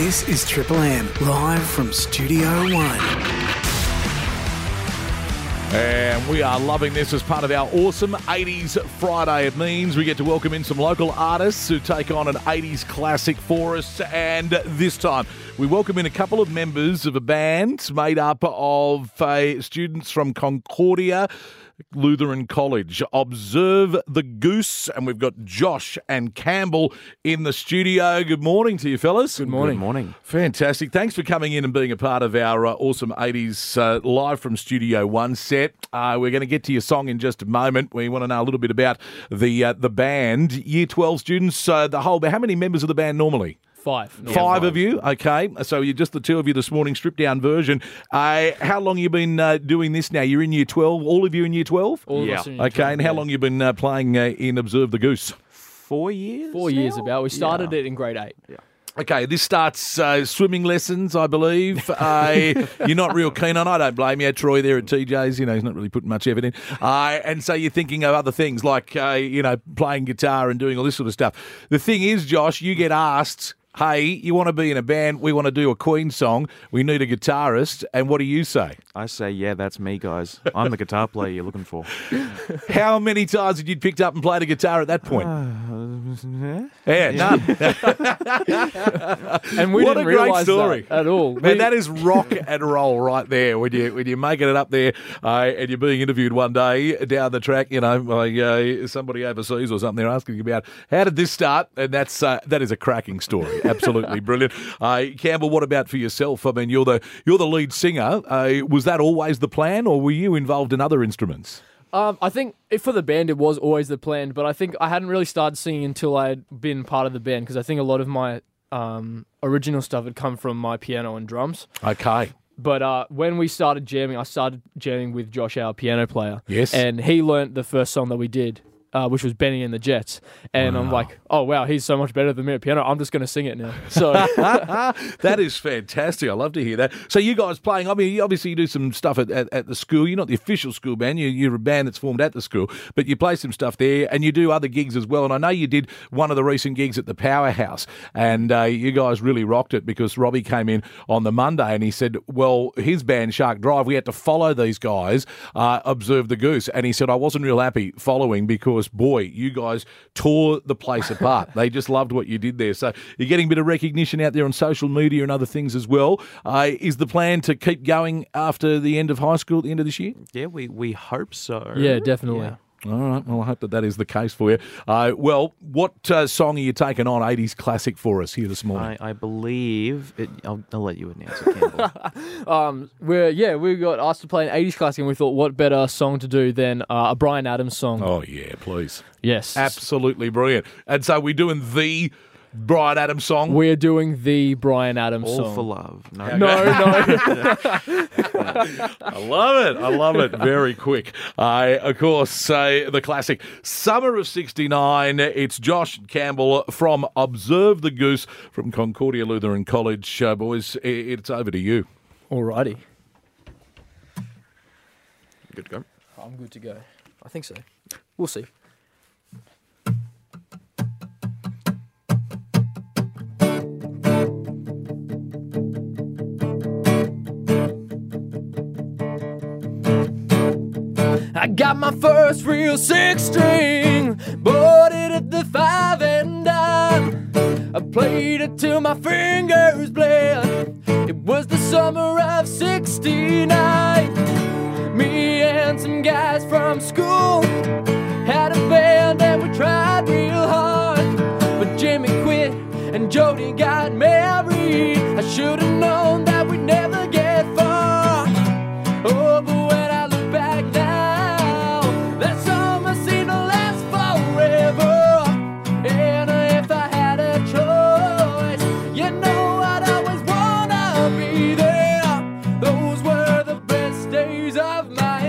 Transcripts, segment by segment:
This is Triple M, live from Studio One. And we are loving this as part of our awesome 80s Friday. It means we get to welcome in some local artists who take on an 80s classic for us. And this time, we welcome in a couple of members of a band made up of uh, students from Concordia. Lutheran College. Observe the Goose, and we've got Josh and Campbell in the studio. Good morning to you, fellas. Good morning. Good morning. Fantastic. Thanks for coming in and being a part of our uh, awesome 80s uh, live from Studio One set. Uh, we're going to get to your song in just a moment. We want to know a little bit about the uh, the band. Year 12 students, uh, the whole. How many members of the band normally? Five. Five of you, okay. So you're just the two of you this morning, stripped down version. Uh, how long you been uh, doing this now? You're in year twelve. All of you in year twelve. All of Yeah. us in year Okay, 12, and how yeah. long you been uh, playing uh, in Observe the Goose? Four years? Four years about. We started Yeah. it in grade eight. Yeah. Okay, this starts uh, swimming lessons, I believe. Uh, you're not real keen on. I don't blame you. Troy there at TJ's, you know, he's not really putting much effort in. Uh, and so you're thinking of other things like, uh, you know, playing guitar and doing all this sort of stuff. The thing is, Josh, you get asked. Hey, you want to be in a band? We want to do a Queen song. We need a guitarist. And what do you say? I say, yeah, that's me, guys. I'm the guitar player you're looking for. How many times had you picked up and played a guitar at that point? Uh, yeah, none. And we What didn't a great realize story. that at all. Man, We- that is rock and roll right there. When you when you're making it up there, uh, and you're being interviewed one day down the track, you know, by uh, somebody overseas or something, they're asking you about how did this start, and that's uh, that is a cracking story. Absolutely brilliant. Uh, Campbell, what about for yourself? I mean, you're the you're the lead singer. Uh, was that always the plan, or were you involved in other instruments? Um, I think if for the band it was always the plan, but I think I hadn't really started singing until I had been part of the band because I think a lot of my um, original stuff had come from my piano and drums. Okay. But uh, when we started jamming, I started jamming with Josh, our piano player. Yes. And he learnt the first song that we did, uh, which was Bennie and the Jets. And I'm like, oh, wow, he's so much better than me at piano. I'm just going to sing it now. So, that is fantastic. I love to hear that. So you guys playing? I mean, obviously you do some stuff at, at, at the school. You're not the official school band. You, you're a band that's formed at the school, but you play some stuff there, and you do other gigs as well. And I know you did one of the recent gigs at the Powerhouse, and uh, you guys really rocked it because Robbie came in on the Monday and he said, "Well, his band Shark Drive, we had to follow these guys, uh, observe the goose," and he said, "I wasn't real happy following because boy, you guys tore the place apart. they just loved what you did there. So you're getting a bit of recognition out there on social media and other things as well. Uh, is the plan to keep going after the end of high school at the end of this year? yeah, we, we hope so. yeah, definitely. Yeah. All right. Well, I hope that that is the case for you. Uh, well, what uh, song are you taking on 80s classic for us here this morning? I, I believe it. I'll, I'll let you announce it, Campbell. Um, we're, yeah, we got asked to play an 80s classic, and we thought, what better song to do than uh, a Bryan Adams song? oh, yeah, please. Yes. Absolutely brilliant. And so we're doing the Bryan Adams song. We're doing the Bryan Adams song. All song. for love. No, No, no. I love it. I love it. Very quick. I, of course, uh, the classic Summer of 69. It's Josh Campbell from Observe the Goose from Concordia Lutheran College. Uh, boys, it's over to you. Alrighty. Good to go. I'm good to go. I think so. We'll see. I got my first real six string, bought it at the five and dime. I played it till my fingers bled. It was the summer of 69. Of my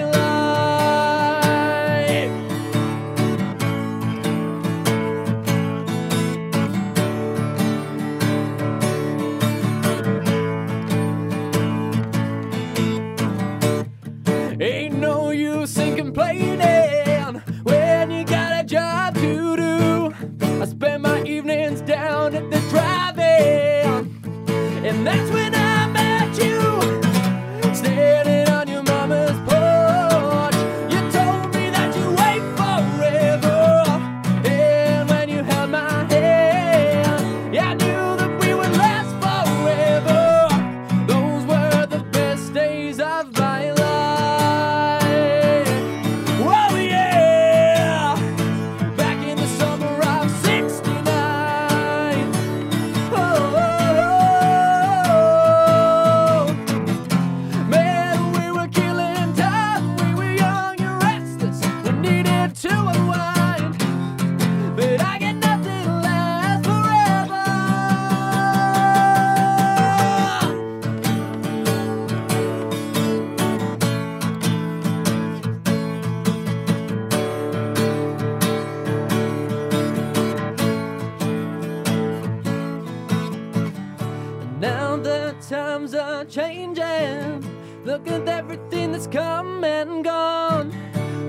are changing. Look at everything that's come and gone.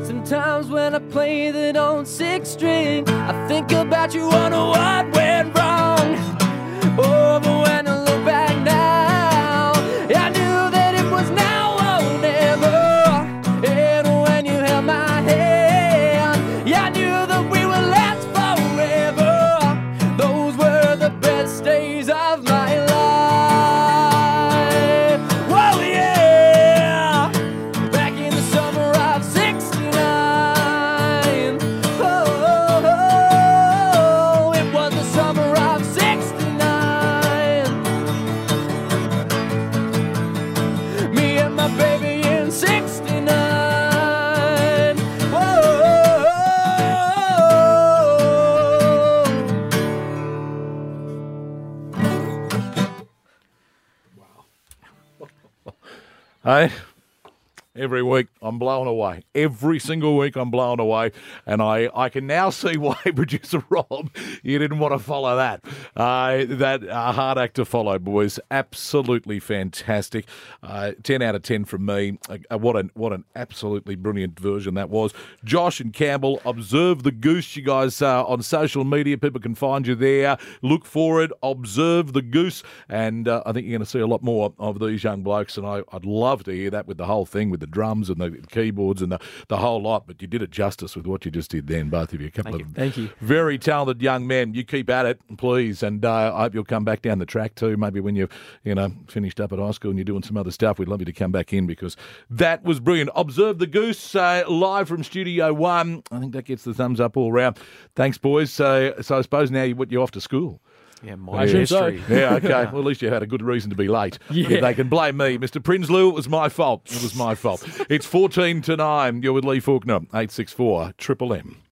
Sometimes when I play that on six string, I think about you, wonder what went wrong. Hey, every week I'm blown away. Every single week I'm blown away, and I, I can now see why producer Rob you didn't want to follow that. Uh, that uh, hard act to follow, boys. Absolutely fantastic. Uh, ten out of ten from me. Uh, what an what an absolutely brilliant version that was. Josh and Campbell, observe the goose. You guys uh, on social media, people can find you there. Look for it. Observe the goose, and uh, I think you're going to see a lot more of these young blokes. And I, I'd love to hear that with the whole thing, with the drums and the keyboards and the, the whole lot. But you did it justice with what you just did then, both of you. A couple Thank of you. Thank you. very talented young men. You keep at it, please, and uh, I hope you'll come back down the track too. Maybe when you've you know finished up at high school and you're doing some other stuff, we'd love you to come back in because that was brilliant. Observe the goose uh, live from Studio One. I think that gets the thumbs up all round. Thanks, boys. So, so I suppose now you, what you're off to school. Yeah, my so. history. Yeah, okay. Well, at least you had a good reason to be late. Yeah. They can blame me. Mr. Prinsloo, it was my fault. It was my fault. It's 14 to 9. You're with Lee Faulkner, 864 Triple M.